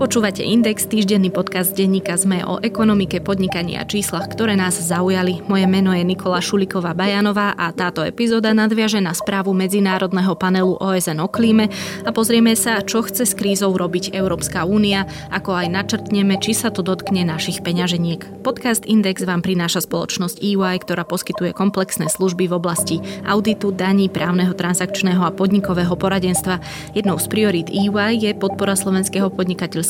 Počúvate Index, týždenný podcast denníka ZME o ekonomike, podnikaní a číslach, ktoré nás zaujali. Moje meno je Nikola Šuliková Bajanová a táto epizóda nadviaže na správu Medzinárodného panelu OSN o klíme a pozrieme sa, čo chce s krízou robiť Európska únia, ako aj načrtneme, či sa to dotkne našich peňaženiek. Podcast Index vám prináša spoločnosť EY, ktorá poskytuje komplexné služby v oblasti auditu, daní, právneho, transakčného a podnikového poradenstva. Jednou z priorít EY je podpora slovenského podnikateľského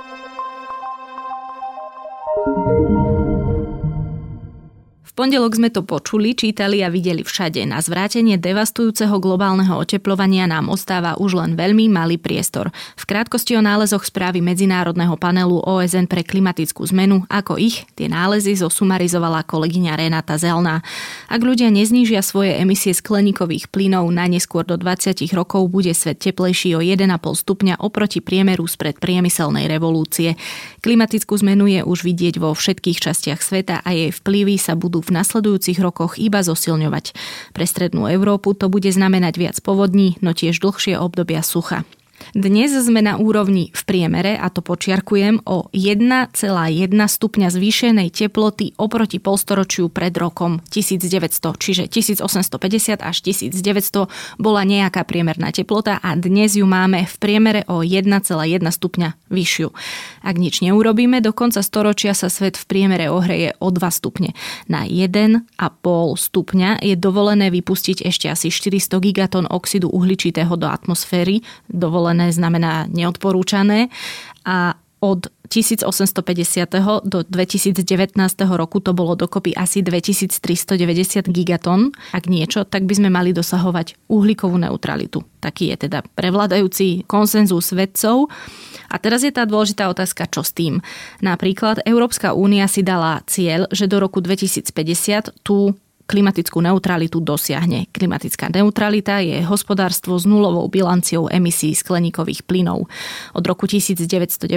V pondelok sme to počuli, čítali a videli všade. Na zvrátenie devastujúceho globálneho oteplovania nám ostáva už len veľmi malý priestor. V krátkosti o nálezoch správy Medzinárodného panelu OSN pre klimatickú zmenu, ako ich, tie nálezy zosumarizovala kolegyňa Renata Zelná. Ak ľudia neznížia svoje emisie skleníkových plynov na neskôr do 20 rokov, bude svet teplejší o 1,5 stupňa oproti priemeru spred priemyselnej revolúcie. Klimatickú zmenu je už vidieť vo všetkých častiach sveta a jej vplyvy sa budú v nasledujúcich rokoch iba zosilňovať. Pre strednú Európu to bude znamenať viac povodní, no tiež dlhšie obdobia sucha. Dnes sme na úrovni v priemere, a to počiarkujem, o 1,1 stupňa zvýšenej teploty oproti polstoročiu pred rokom 1900, čiže 1850 až 1900 bola nejaká priemerná teplota a dnes ju máme v priemere o 1,1 stupňa vyššiu. Ak nič neurobíme, do konca storočia sa svet v priemere ohreje o 2 stupne. Na 1,5 stupňa je dovolené vypustiť ešte asi 400 gigatón oxidu uhličitého do atmosféry, dovolené dovolené znamená neodporúčané a od 1850. do 2019. roku to bolo dokopy asi 2390 gigatón. Ak niečo, tak by sme mali dosahovať uhlíkovú neutralitu. Taký je teda prevládajúci konsenzus vedcov. A teraz je tá dôležitá otázka, čo s tým. Napríklad Európska únia si dala cieľ, že do roku 2050 tú klimatickú neutralitu dosiahne. Klimatická neutralita je hospodárstvo s nulovou bilanciou emisí skleníkových plynov. Od roku 1990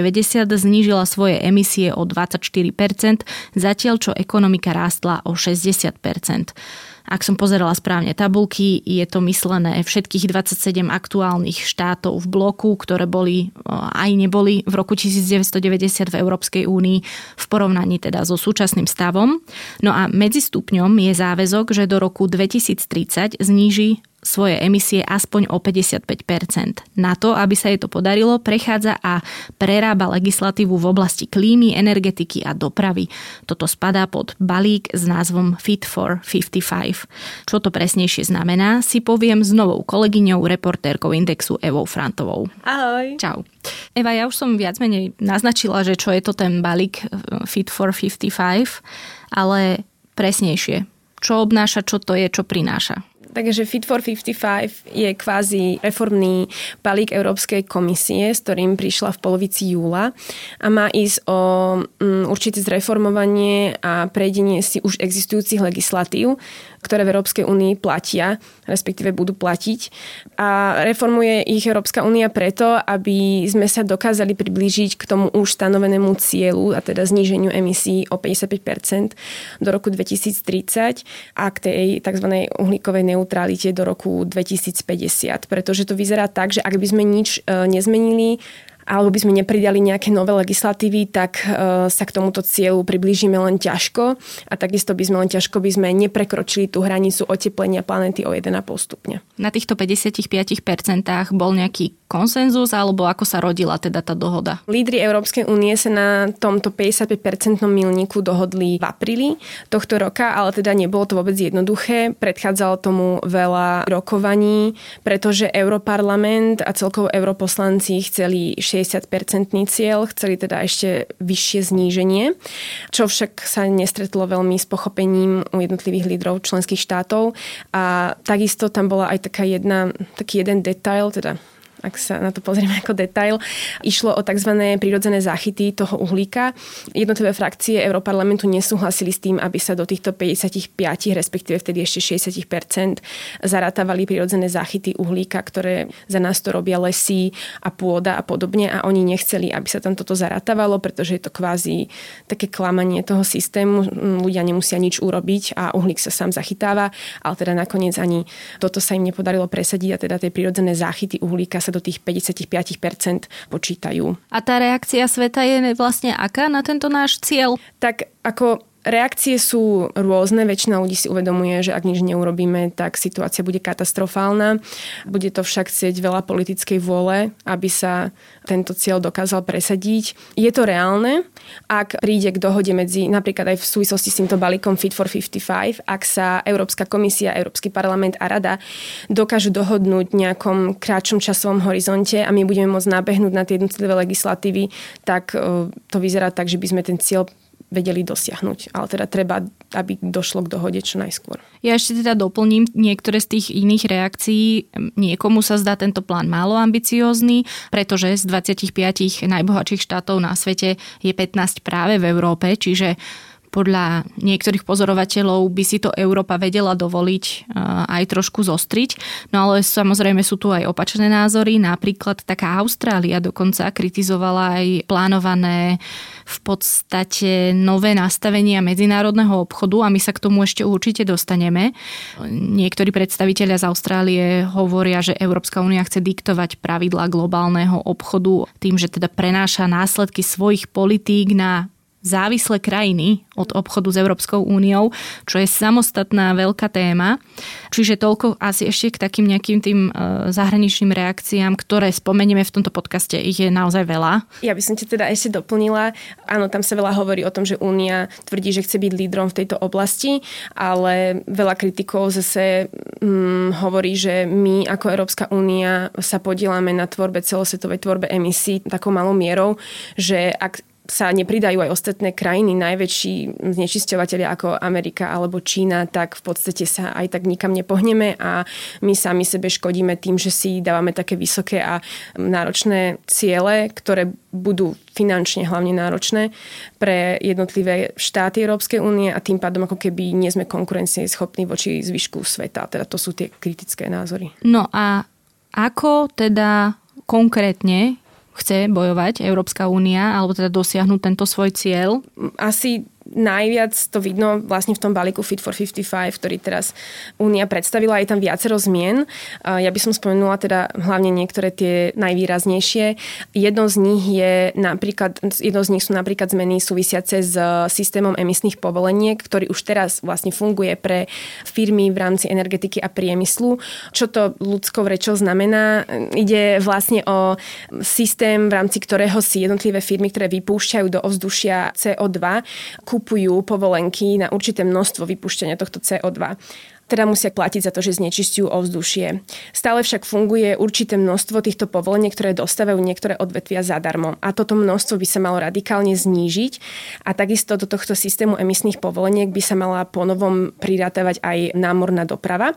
znížila svoje emisie o 24%, zatiaľ čo ekonomika rástla o 60%. Ak som pozerala správne tabulky, je to myslené všetkých 27 aktuálnych štátov v bloku, ktoré boli aj neboli v roku 1990 v Európskej únii v porovnaní teda so súčasným stavom. No a medzi stupňom je záväzok, že do roku 2030 zníži svoje emisie aspoň o 55% Na to, aby sa jej to podarilo, prechádza a prerába legislatívu v oblasti klímy, energetiky a dopravy. Toto spadá pod balík s názvom Fit for 55. Čo to presnejšie znamená, si poviem s novou kolegyňou, reportérkou Indexu Evou Frantovou. Ahoj. Čau. Eva, ja už som viac menej naznačila, že čo je to ten balík eh, Fit for 55, ale presnejšie. Čo obnáša, čo to je, čo prináša? Takže Fit for 55 je kvázi reformný balík Európskej komisie, s ktorým prišla v polovici júla a má ísť o um, určité zreformovanie a prejdenie si už existujúcich legislatív ktoré v Európskej únii platia, respektíve budú platiť. A reformuje ich Európska únia preto, aby sme sa dokázali priblížiť k tomu už stanovenému cieľu, a teda zníženiu emisí o 55% do roku 2030 a k tej tzv. uhlíkovej neutralite do roku 2050. Pretože to vyzerá tak, že ak by sme nič e, nezmenili, alebo by sme nepridali nejaké nové legislatívy, tak e, sa k tomuto cieľu priblížime len ťažko a takisto by sme len ťažko by sme neprekročili tú hranicu oteplenia planéty o 1,5 stupňa. Na týchto 55% bol nejaký konsenzus alebo ako sa rodila teda tá dohoda? Lídry Európskej únie sa na tomto 55% milníku dohodli v apríli tohto roka, ale teda nebolo to vôbec jednoduché. Predchádzalo tomu veľa rokovaní, pretože Europarlament a celkovo europoslanci chceli 60-percentný cieľ, chceli teda ešte vyššie zníženie, čo však sa nestretlo veľmi s pochopením u jednotlivých lídrov členských štátov. A takisto tam bola aj taká jedna, taký jeden detail, teda ak sa na to pozrieme ako detail. Išlo o tzv. prírodzené záchyty toho uhlíka. Jednotlivé frakcie Európarlamentu nesúhlasili s tým, aby sa do týchto 55, respektíve vtedy ešte 60 zarátavali prírodzené záchyty uhlíka, ktoré za nás to robia lesy a pôda a podobne a oni nechceli, aby sa tam toto zarátavalo, pretože je to kvázi také klamanie toho systému. Ľudia nemusia nič urobiť a uhlík sa sám zachytáva, ale teda nakoniec ani toto sa im nepodarilo presadiť a teda tie prírodzené záchyty uhlíka sa do tých 55% počítajú. A tá reakcia sveta je vlastne aká na tento náš cieľ? Tak ako Reakcie sú rôzne, väčšina ľudí si uvedomuje, že ak nič neurobíme, tak situácia bude katastrofálna. Bude to však chcieť veľa politickej vôle, aby sa tento cieľ dokázal presadiť. Je to reálne, ak príde k dohode medzi, napríklad aj v súvislosti s týmto balíkom Fit for 55, ak sa Európska komisia, Európsky parlament a Rada dokážu dohodnúť v nejakom kratšom časovom horizonte a my budeme môcť nabehnúť na tie jednotlivé legislatívy, tak e, to vyzerá tak, že by sme ten cieľ vedeli dosiahnuť. Ale teda treba, aby došlo k dohode čo najskôr. Ja ešte teda doplním niektoré z tých iných reakcií. Niekomu sa zdá tento plán málo ambiciózny, pretože z 25 najbohatších štátov na svete je 15 práve v Európe, čiže podľa niektorých pozorovateľov by si to Európa vedela dovoliť eh, aj trošku zostriť. No ale samozrejme sú tu aj opačné názory. Napríklad taká Austrália dokonca kritizovala aj plánované v podstate nové nastavenia medzinárodného obchodu a my sa k tomu ešte určite dostaneme. Niektorí predstavitelia z Austrálie hovoria, že Európska únia chce diktovať pravidlá globálneho obchodu tým, že teda prenáša následky svojich politík na závislé krajiny od obchodu s Európskou úniou, čo je samostatná veľká téma. Čiže toľko asi ešte k takým nejakým tým e, zahraničným reakciám, ktoré spomenieme v tomto podcaste. Ich je naozaj veľa. Ja by som ti teda ešte doplnila. Áno, tam sa veľa hovorí o tom, že Únia tvrdí, že chce byť lídrom v tejto oblasti, ale veľa kritikov zase hm, hovorí, že my ako Európska únia sa podielame na tvorbe celosvetovej tvorbe emisí takou malou mierou, že ak sa nepridajú aj ostatné krajiny, najväčší znečisťovateľia ako Amerika alebo Čína, tak v podstate sa aj tak nikam nepohneme a my sami sebe škodíme tým, že si dávame také vysoké a náročné ciele, ktoré budú finančne hlavne náročné pre jednotlivé štáty Európskej únie a tým pádom ako keby nie sme schopní voči zvyšku sveta. Teda to sú tie kritické názory. No a ako teda konkrétne chce bojovať Európska únia, alebo teda dosiahnuť tento svoj cieľ? Asi najviac to vidno vlastne v tom balíku Fit for 55, ktorý teraz Únia predstavila. Je tam viacero zmien. Ja by som spomenula teda hlavne niektoré tie najvýraznejšie. Jedno z nich je napríklad, jedno z nich sú napríklad zmeny súvisiace s systémom emisných povoleniek, ktorý už teraz vlastne funguje pre firmy v rámci energetiky a priemyslu. Čo to ľudskou rečou znamená? Ide vlastne o systém, v rámci ktorého si jednotlivé firmy, ktoré vypúšťajú do ovzdušia CO2, kupujú povolenky na určité množstvo vypušťania tohto CO2 teda musia platiť za to, že znečistujú ovzdušie. Stále však funguje určité množstvo týchto povoleniek, ktoré dostávajú niektoré odvetvia zadarmo. A toto množstvo by sa malo radikálne znížiť a takisto do tohto systému emisných povoleniek by sa mala ponovom prirátavať aj námorná doprava.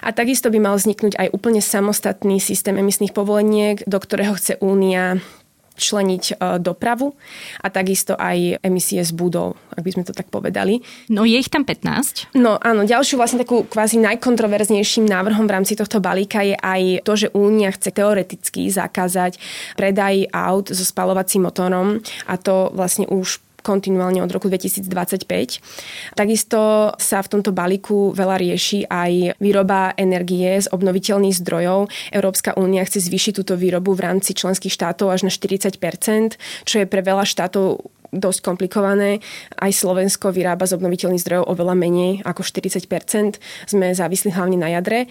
A takisto by mal vzniknúť aj úplne samostatný systém emisných povoleniek, do ktorého chce Únia členiť e, dopravu a takisto aj emisie z budov, ak by sme to tak povedali. No je ich tam 15? No áno, ďalšiu vlastne takú kvázi najkontroverznejším návrhom v rámci tohto balíka je aj to, že Únia chce teoreticky zakázať predaj aut so spalovacím motorom a to vlastne už kontinuálne od roku 2025. Takisto sa v tomto balíku veľa rieši aj výroba energie z obnoviteľných zdrojov. Európska únia chce zvýšiť túto výrobu v rámci členských štátov až na 40% čo je pre veľa štátov dosť komplikované. Aj Slovensko vyrába z obnoviteľných zdrojov oveľa menej ako 40 Sme závislí hlavne na jadre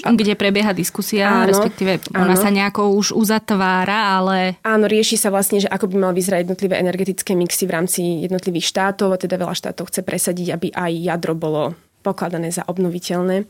kde prebieha diskusia, áno, respektíve ona áno. sa nejako už uzatvára, ale... Áno, rieši sa vlastne, že ako by mal vyzerať jednotlivé energetické mixy v rámci jednotlivých štátov, a teda veľa štátov chce presadiť, aby aj jadro bolo pokladané za obnoviteľné.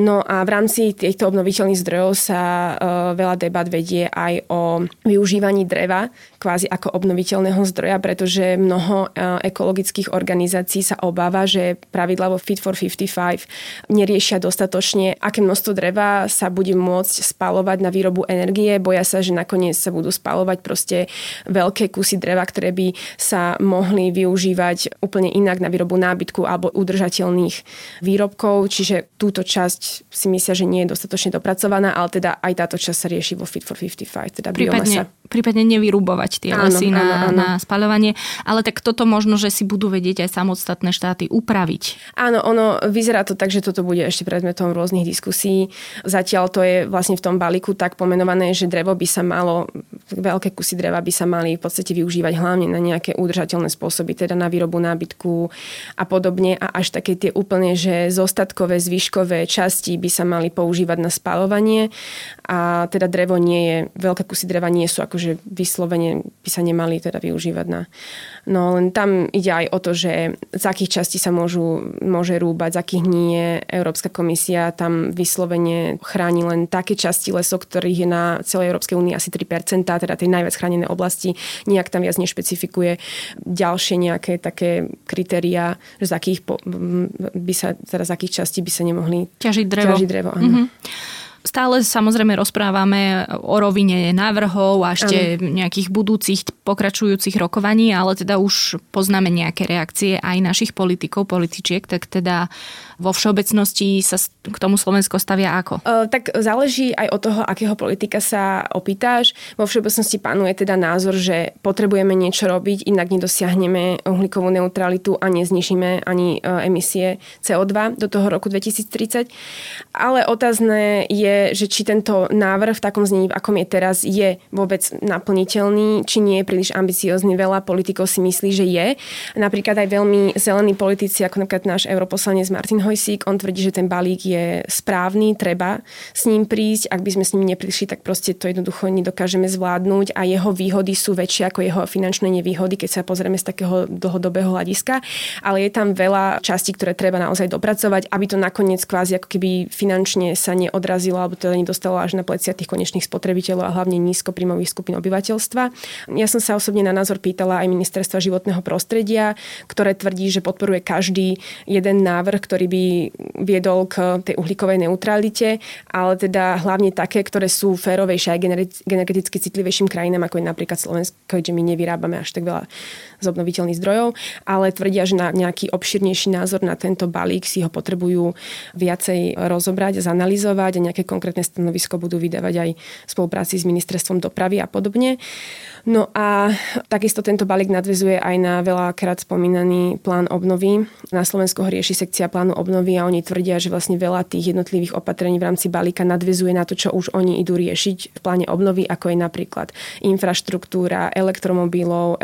No a v rámci týchto obnoviteľných zdrojov sa uh, veľa debat vedie aj o využívaní dreva kvázi ako obnoviteľného zdroja, pretože mnoho uh, ekologických organizácií sa obáva, že pravidla vo Fit for 55 neriešia dostatočne, aké množstvo dreva sa bude môcť spalovať na výrobu energie. Boja sa, že nakoniec sa budú spalovať proste veľké kusy dreva, ktoré by sa mohli využívať úplne inak na výrobu nábytku alebo udržateľných výrobkov, čiže túto časť si myslia, že nie je dostatočne dopracovaná, ale teda aj táto časť sa rieši vo Fit for 55, teda prípadne, biomasa. Prípadne nevyrubovať tie áno, lesy na, áno, áno. na spaľovanie, ale tak toto možno, že si budú vedieť aj samostatné štáty upraviť. Áno, ono vyzerá to tak, že toto bude ešte predmetom rôznych diskusí. Zatiaľ to je vlastne v tom balíku tak pomenované, že drevo by sa malo, veľké kusy dreva by sa mali v podstate využívať hlavne na nejaké udržateľné spôsoby, teda na výrobu nábytku a podobne a až také tie úplne že zostatkové, zvyškové časti by sa mali používať na spalovanie a teda drevo nie je, veľké kusy dreva nie sú akože vyslovene by sa nemali teda využívať na... No len tam ide aj o to, že z akých častí sa môžu, môže rúbať, z akých nie. Európska komisia tam vyslovene chráni len také časti lesov, ktorých je na celej Európskej únii asi 3%, teda tej najviac chránené oblasti. Nijak tam viac nešpecifikuje ďalšie nejaké také kritéria, z akých by sa teda z akých častí by sa nemohli ťažiť drevo. Ťažiť drevo Mm-hmm. Stále samozrejme rozprávame o rovine návrhov a ešte ano. nejakých budúcich pokračujúcich rokovaní, ale teda už poznáme nejaké reakcie aj našich politikov, političiek, tak teda vo všeobecnosti sa k tomu Slovensko stavia ako? Uh, tak záleží aj od toho, akého politika sa opýtáš. Vo všeobecnosti panuje teda názor, že potrebujeme niečo robiť, inak nedosiahneme uhlíkovú neutralitu a neznižíme ani uh, emisie CO2 do toho roku 2030. Ale otázne je, že či tento návrh v takom znení, v akom je teraz, je vôbec naplniteľný, či nie je príliš ambiciózny. Veľa politikov si myslí, že je. Napríklad aj veľmi zelení politici, ako napríklad náš europoslanec Martin Hojsík, on tvrdí, že ten balík je správny, treba s ním prísť. Ak by sme s ním neprišli, tak proste to jednoducho nedokážeme zvládnuť a jeho výhody sú väčšie ako jeho finančné nevýhody, keď sa pozrieme z takého dlhodobého hľadiska. Ale je tam veľa častí, ktoré treba naozaj dopracovať, aby to nakoniec kvázi ako keby finančne sa neodrazilo alebo teda nedostalo až na plecia tých konečných spotrebiteľov a hlavne nízkoprímových skupín obyvateľstva. Ja som sa osobne na názor pýtala aj ministerstva životného prostredia, ktoré tvrdí, že podporuje každý jeden návrh, ktorý by viedol k tej uhlíkovej neutralite, ale teda hlavne také, ktoré sú férovejšie aj geneticky citlivejším krajinám, ako je napríklad Slovensko, keďže my nevyrábame až tak veľa z obnoviteľných zdrojov, ale tvrdia, že na nejaký obširnejší názor na tento balík si ho potrebujú viacej rozobrať, zanalizovať a nejaké konkrétne stanovisko budú vydávať aj v spolupráci s ministerstvom dopravy a podobne. No a takisto tento balík nadvezuje aj na veľakrát spomínaný plán obnovy. Na Slovensku ho rieši sekcia plánu obnovy a oni tvrdia, že vlastne veľa tých jednotlivých opatrení v rámci balíka nadvezuje na to, čo už oni idú riešiť v pláne obnovy, ako je napríklad infraštruktúra elektromobilov,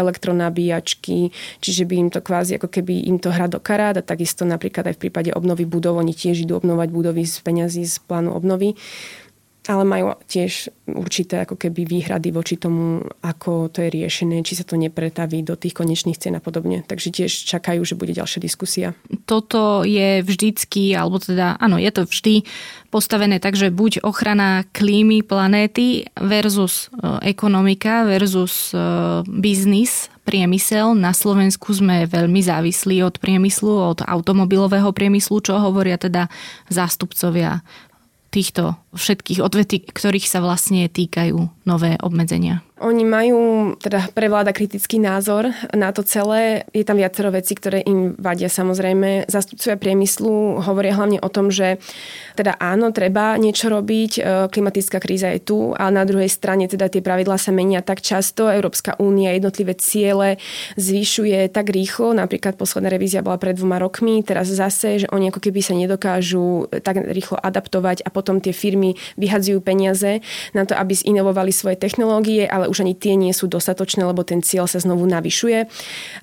elektronabíjačky, čiže by im to kvázi ako keby im to hra do a takisto napríklad aj v prípade obnovy budov, oni tiež idú obnovať budovy z peňazí z plánu obnovy ale majú tiež určité ako keby výhrady voči tomu, ako to je riešené, či sa to nepretaví do tých konečných cien a podobne. Takže tiež čakajú, že bude ďalšia diskusia. Toto je vždycky, alebo teda, áno, je to vždy postavené tak, že buď ochrana klímy planéty versus e, ekonomika versus e, biznis, priemysel. Na Slovensku sme veľmi závislí od priemyslu, od automobilového priemyslu, čo hovoria teda zástupcovia týchto všetkých odvetí, ktorých sa vlastne týkajú nové obmedzenia? Oni majú, teda prevláda kritický názor na to celé. Je tam viacero vecí, ktoré im vadia samozrejme. Zastupcovia priemyslu hovoria hlavne o tom, že teda áno, treba niečo robiť, e, klimatická kríza je tu, ale na druhej strane teda tie pravidlá sa menia tak často. Európska únia jednotlivé ciele zvyšuje tak rýchlo, napríklad posledná revízia bola pred dvoma rokmi, teraz zase, že oni ako keby sa nedokážu tak rýchlo adaptovať a potom tie firmy vyhadzujú peniaze na to, aby zinovovali svoje technológie, ale už ani tie nie sú dostatočné, lebo ten cieľ sa znovu navyšuje.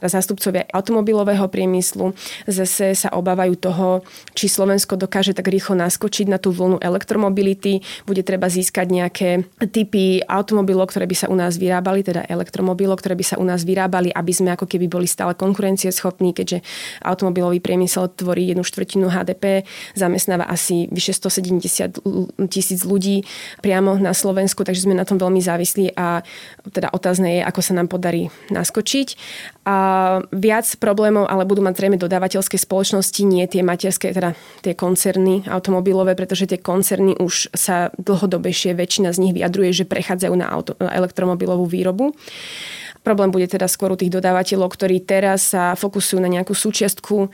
Zástupcovia automobilového priemyslu zase sa obávajú toho, či Slovensko dokáže tak rýchlo naskočiť na tú vlnu elektromobility. Bude treba získať nejaké typy automobilov, ktoré by sa u nás vyrábali, teda elektromobilov, ktoré by sa u nás vyrábali, aby sme ako keby boli stále konkurencieschopní, keďže automobilový priemysel tvorí jednu štvrtinu HDP, zamestnáva asi vyše 170 tisíc ľudí priamo na Slovensku, takže sme na tom veľmi závislí a teda otázne je, ako sa nám podarí naskočiť. A viac problémov ale budú mať zrejme dodávateľské spoločnosti, nie tie materské, teda tie koncerny automobilové, pretože tie koncerny už sa dlhodobejšie väčšina z nich vyjadruje, že prechádzajú na, auto, elektromobilovú výrobu. Problém bude teda skôr u tých dodávateľov, ktorí teraz sa fokusujú na nejakú súčiastku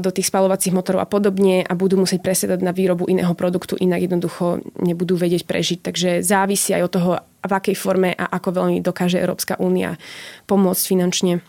do tých spalovacích motorov a podobne a budú musieť presedať na výrobu iného produktu, inak jednoducho nebudú vedieť prežiť. Takže závisí aj od toho, v akej forme a ako veľmi dokáže Európska únia pomôcť finančne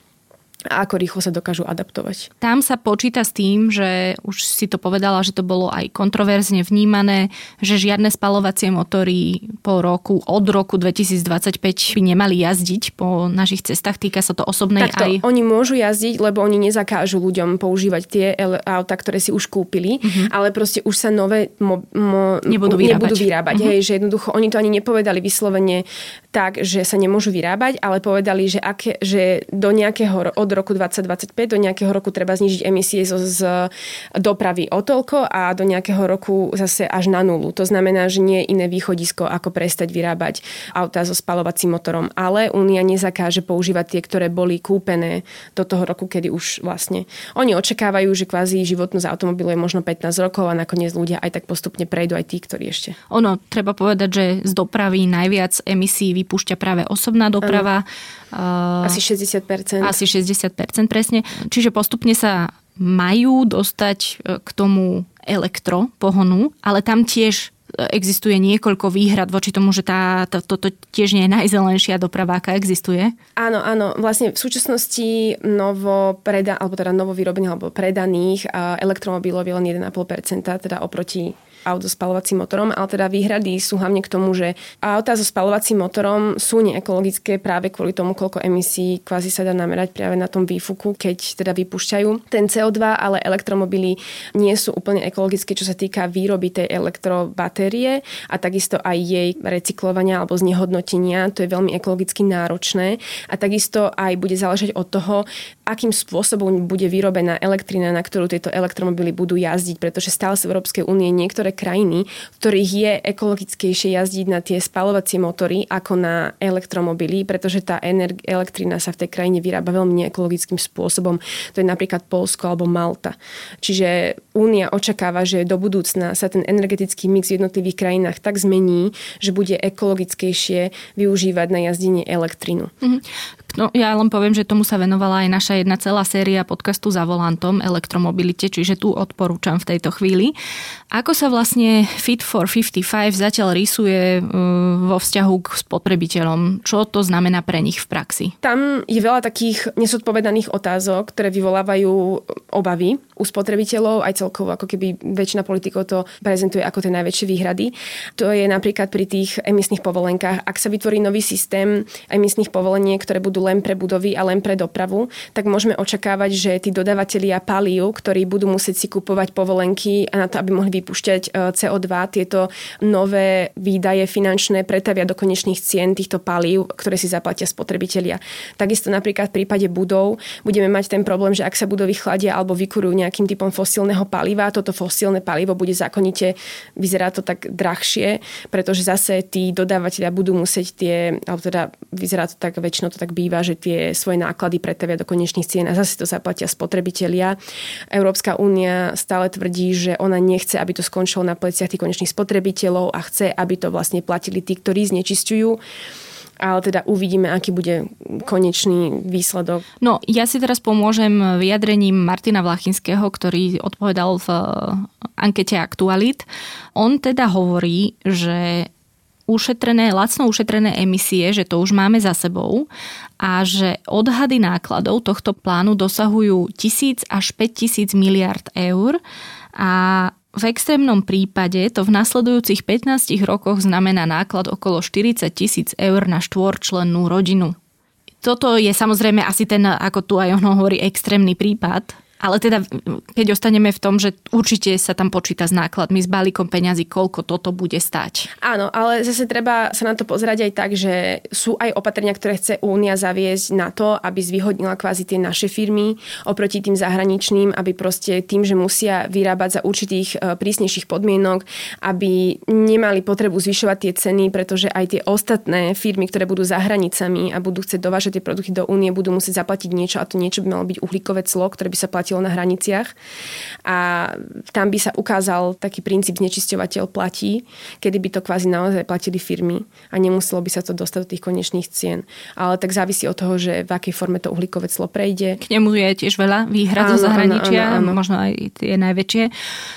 a ako rýchlo sa dokážu adaptovať. Tam sa počíta s tým, že už si to povedala, že to bolo aj kontroverzne vnímané, že žiadne spalovacie motory po roku, od roku 2025 by nemali jazdiť po našich cestách. Týka sa to osobnej Takto, aj... oni môžu jazdiť, lebo oni nezakážu ľuďom používať tie auta, ktoré si už kúpili, uh-huh. ale proste už sa nové mo, mo, nebudú vyrábať. Nebudú vyrábať uh-huh. hej, že jednoducho oni to ani nepovedali vyslovene tak, že sa nemôžu vyrábať, ale povedali, že, aké, že do nejakého od roku 2025 do nejakého roku treba znižiť emisie zo, z dopravy o toľko a do nejakého roku zase až na nulu. To znamená, že nie je iné východisko, ako prestať vyrábať autá so spalovacím motorom. Ale Únia nezakáže používať tie, ktoré boli kúpené do toho roku, kedy už vlastne. Oni očakávajú, že kvázi životnosť automobilu je možno 15 rokov a nakoniec ľudia aj tak postupne prejdú aj tí, ktorí ešte. Ono, treba povedať, že z dopravy najviac emisí vypúšťa práve osobná doprava. Ano. Asi 60%. Asi 60% presne. Čiže postupne sa majú dostať e, k tomu elektropohonu, ale tam tiež e, existuje niekoľko výhrad voči tomu, že tá, tá, toto tiež nie je najzelenšia doprava, aká existuje? Áno, áno. Vlastne v súčasnosti novo preda, alebo teda novo vyrobených alebo predaných elektromobilov je len 1,5%, teda oproti aut so spalovacím motorom, ale teda výhrady sú hlavne k tomu, že auta so spalovacím motorom sú neekologické práve kvôli tomu, koľko emisí kvázi sa dá namerať práve na tom výfuku, keď teda vypúšťajú ten CO2, ale elektromobily nie sú úplne ekologické, čo sa týka výroby tej elektrobatérie a takisto aj jej recyklovania alebo znehodnotenia. To je veľmi ekologicky náročné a takisto aj bude záležať od toho, akým spôsobom bude vyrobená elektrina, na ktorú tieto elektromobily budú jazdiť, pretože stále z Európskej únie niektoré krajiny, v ktorých je ekologickejšie jazdiť na tie spalovacie motory ako na elektromobily, pretože tá energ- elektrina sa v tej krajine vyrába veľmi neekologickým spôsobom. To je napríklad Polsko alebo Malta. Čiže Únia očakáva, že do budúcna sa ten energetický mix v jednotlivých krajinách tak zmení, že bude ekologickejšie využívať na jazdenie elektrinu. Mm-hmm. No ja len poviem, že tomu sa venovala aj naša jedna celá séria podcastu za volantom elektromobilite, čiže tu odporúčam v tejto chvíli. Ako sa vlastne Fit for 55 zatiaľ rysuje uh, vo vzťahu k spotrebiteľom? Čo to znamená pre nich v praxi? Tam je veľa takých nesodpovedaných otázok, ktoré vyvolávajú obavy u spotrebiteľov, aj celkovo ako keby väčšina politikov to prezentuje ako tie najväčšie výhrady. To je napríklad pri tých emisných povolenkách. Ak sa vytvorí nový systém emisných povoleniek, ktoré budú len pre budovy a len pre dopravu, tak môžeme očakávať, že tí dodavatelia palív, ktorí budú musieť si kupovať povolenky a na to, aby mohli vypúšťať e, CO2, tieto nové výdaje finančné pretavia do konečných cien týchto palív, ktoré si zaplatia spotrebitelia. Takisto napríklad v prípade budov budeme mať ten problém, že ak sa budovy chladia alebo vykurujú nejakým typom fosílneho paliva, toto fosílne palivo bude zákonite, vyzerá to tak drahšie, pretože zase tí dodávateľia budú musieť tie, alebo teda vyzerá to tak, väčšinou to tak býva, že tie svoje náklady pretavia do konečných cien a zase to zaplatia spotrebitelia. Európska únia stále tvrdí, že ona nechce, aby to skončilo na pleciach tých konečných spotrebiteľov a chce, aby to vlastne platili tí, ktorí znečisťujú ale teda uvidíme, aký bude konečný výsledok. No, ja si teraz pomôžem vyjadrením Martina Vlachinského, ktorý odpovedal v ankete Aktualit. On teda hovorí, že ušetrené, lacno ušetrené emisie, že to už máme za sebou a že odhady nákladov tohto plánu dosahujú 1000 až 5000 miliard eur a V extrémnom prípade to v nasledujúcich 15 rokoch znamená náklad okolo 40 tisíc eur na štvorčlennú rodinu. Toto je samozrejme asi ten, ako tu aj ono hovorí, extrémny prípad, ale teda, keď ostaneme v tom, že určite sa tam počíta s nákladmi, s balíkom peňazí, koľko toto bude stať. Áno, ale zase treba sa na to pozerať aj tak, že sú aj opatrenia, ktoré chce Únia zaviesť na to, aby zvýhodnila kvázi tie naše firmy oproti tým zahraničným, aby proste tým, že musia vyrábať za určitých e, prísnejších podmienok, aby nemali potrebu zvyšovať tie ceny, pretože aj tie ostatné firmy, ktoré budú za hranicami a budú chcieť dovážať tie produkty do únie, budú musieť zaplatiť niečo a to niečo by malo byť uhlíkové clo, ktoré by sa platilo platilo na hraniciach. A tam by sa ukázal taký princíp znečisťovateľ platí, kedy by to kvázi naozaj platili firmy a nemuselo by sa to dostať do tých konečných cien. Ale tak závisí od toho, že v akej forme to uhlíkové clo prejde. K nemu je tiež veľa výhrad zo zahraničia, áno, áno, áno. možno aj tie najväčšie.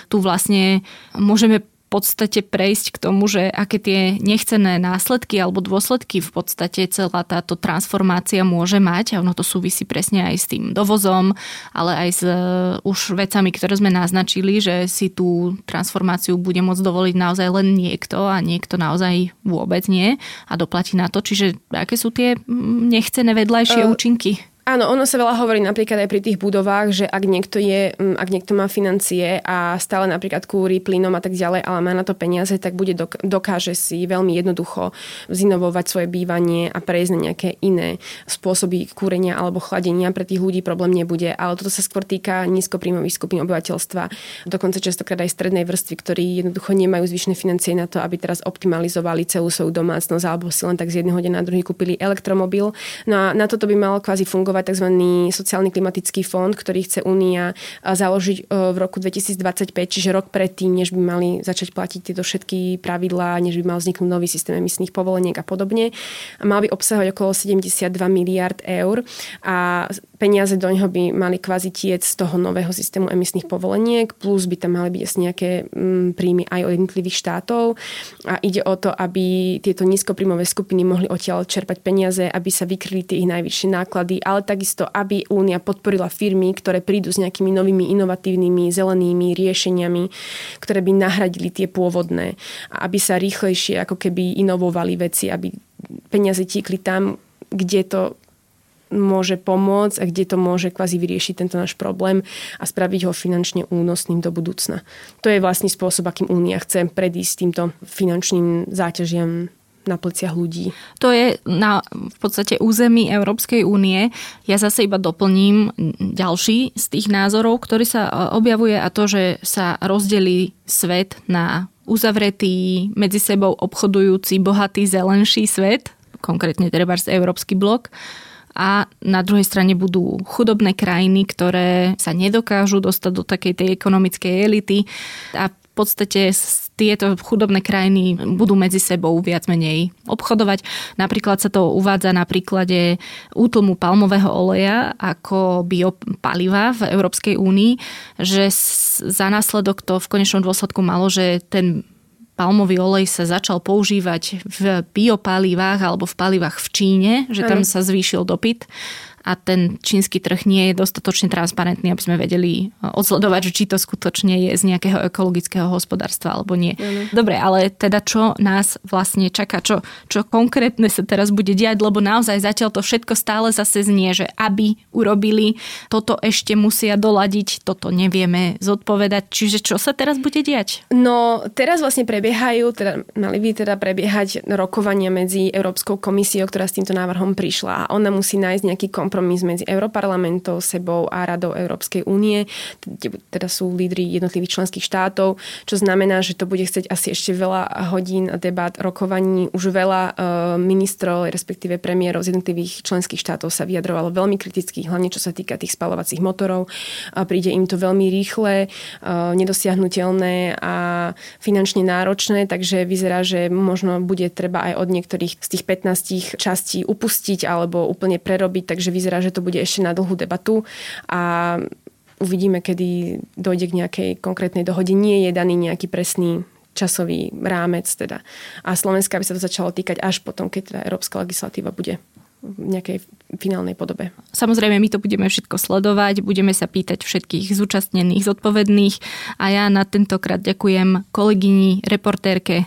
Tu vlastne môžeme podstate prejsť k tomu, že aké tie nechcené následky alebo dôsledky v podstate celá táto transformácia môže mať a ono to súvisí presne aj s tým dovozom, ale aj s uh, už vecami, ktoré sme naznačili, že si tú transformáciu bude môcť dovoliť naozaj len niekto a niekto naozaj vôbec nie a doplatí na to. Čiže aké sú tie nechcené vedľajšie uh, účinky? Áno, ono sa veľa hovorí napríklad aj pri tých budovách, že ak niekto, je, mm, ak niekto má financie a stále napríklad kúri plynom a tak ďalej, ale má na to peniaze, tak bude dok- dokáže si veľmi jednoducho zinovovať svoje bývanie a prejsť na nejaké iné spôsoby kúrenia alebo chladenia. Pre tých ľudí problém nebude, ale toto sa skôr týka nízkopríjmových skupín obyvateľstva, dokonca častokrát aj strednej vrstvy, ktorí jednoducho nemajú zvyšné financie na to, aby teraz optimalizovali celú svoju domácnosť alebo si len tak z jedného dňa na druhý kúpili elektromobil. No a na toto by mal kvázi fungovať fungovať tzv. sociálny klimatický fond, ktorý chce Únia založiť v roku 2025, čiže rok predtým, než by mali začať platiť tieto všetky pravidlá, než by mal vzniknúť nový systém emisných povoleniek a podobne. A mal by obsahovať okolo 72 miliard eur a peniaze do neho by mali kvázi tiec z toho nového systému emisných povoleniek, plus by tam mali byť asi nejaké mm, príjmy aj od jednotlivých štátov. A ide o to, aby tieto nízkopríjmové skupiny mohli odtiaľ čerpať peniaze, aby sa vykryli tie ich najvyššie náklady, ale takisto, aby Únia podporila firmy, ktoré prídu s nejakými novými inovatívnymi zelenými riešeniami, ktoré by nahradili tie pôvodné a aby sa rýchlejšie ako keby inovovali veci, aby peniaze tiekli tam, kde to môže pomôcť a kde to môže kvázi vyriešiť tento náš problém a spraviť ho finančne únosným do budúcna. To je vlastne spôsob, akým Únia chce predísť týmto finančným záťažiam na pleciach ľudí. To je na v podstate území Európskej únie. Ja zase iba doplním ďalší z tých názorov, ktorý sa e, objavuje a to, že sa rozdelí svet na uzavretý, medzi sebou obchodujúci, bohatý, zelenší svet, konkrétne treba z Európsky blok, a na druhej strane budú chudobné krajiny, ktoré sa nedokážu dostať do takej tej ekonomickej elity a v podstate tieto chudobné krajiny budú medzi sebou viac menej obchodovať. Napríklad sa to uvádza na príklade útlmu palmového oleja ako biopaliva v Európskej únii, že za následok to v konečnom dôsledku malo, že ten palmový olej sa začal používať v biopalivách alebo v palivách v Číne, že tam sa zvýšil dopyt a ten čínsky trh nie je dostatočne transparentný, aby sme vedeli e, odsledovať, či to skutočne je z nejakého ekologického hospodárstva alebo nie. Mm. Dobre, ale teda čo nás vlastne čaká, čo, čo konkrétne sa teraz bude diať, lebo naozaj zatiaľ to všetko stále zase znie, že aby urobili, toto ešte musia doladiť, toto nevieme zodpovedať. Čiže čo sa teraz bude diať? No, teraz vlastne prebiehajú, teda mali by teda prebiehať rokovania medzi Európskou komisiou, ktorá s týmto návrhom prišla a ona musí nájsť nejaký kom kompromis medzi Europarlamentom, sebou a Radou Európskej únie, kde teda sú lídry jednotlivých členských štátov, čo znamená, že to bude chcieť asi ešte veľa hodín debat, rokovaní. Už veľa e, ministrov, respektíve premiérov z jednotlivých členských štátov sa vyjadrovalo veľmi kriticky, hlavne čo sa týka tých spalovacích motorov. A príde im to veľmi rýchle, e, nedosiahnutelné a finančne náročné, takže vyzerá, že možno bude treba aj od niektorých z tých 15 častí upustiť alebo úplne prerobiť, takže vyzerá, že to bude ešte na dlhú debatu a uvidíme, kedy dojde k nejakej konkrétnej dohode. Nie je daný nejaký presný časový rámec teda. A Slovenska by sa to začalo týkať až potom, keď teda európska legislatíva bude v nejakej finálnej podobe. Samozrejme, my to budeme všetko sledovať, budeme sa pýtať všetkých zúčastnených, zodpovedných a ja na tentokrát ďakujem kolegyni, reportérke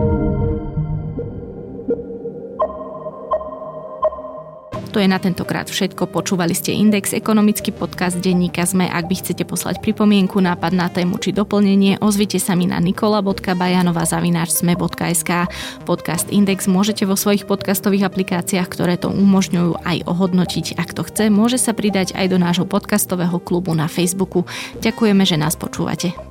To je na tentokrát všetko. Počúvali ste Index, ekonomický podcast denníka ZME. Ak by chcete poslať pripomienku, nápad na tému či doplnenie, ozvite sa mi na nikola.bajanova.sme.sk. Podcast Index môžete vo svojich podcastových aplikáciách, ktoré to umožňujú, aj ohodnotiť. Ak to chce, môže sa pridať aj do nášho podcastového klubu na Facebooku. Ďakujeme, že nás počúvate.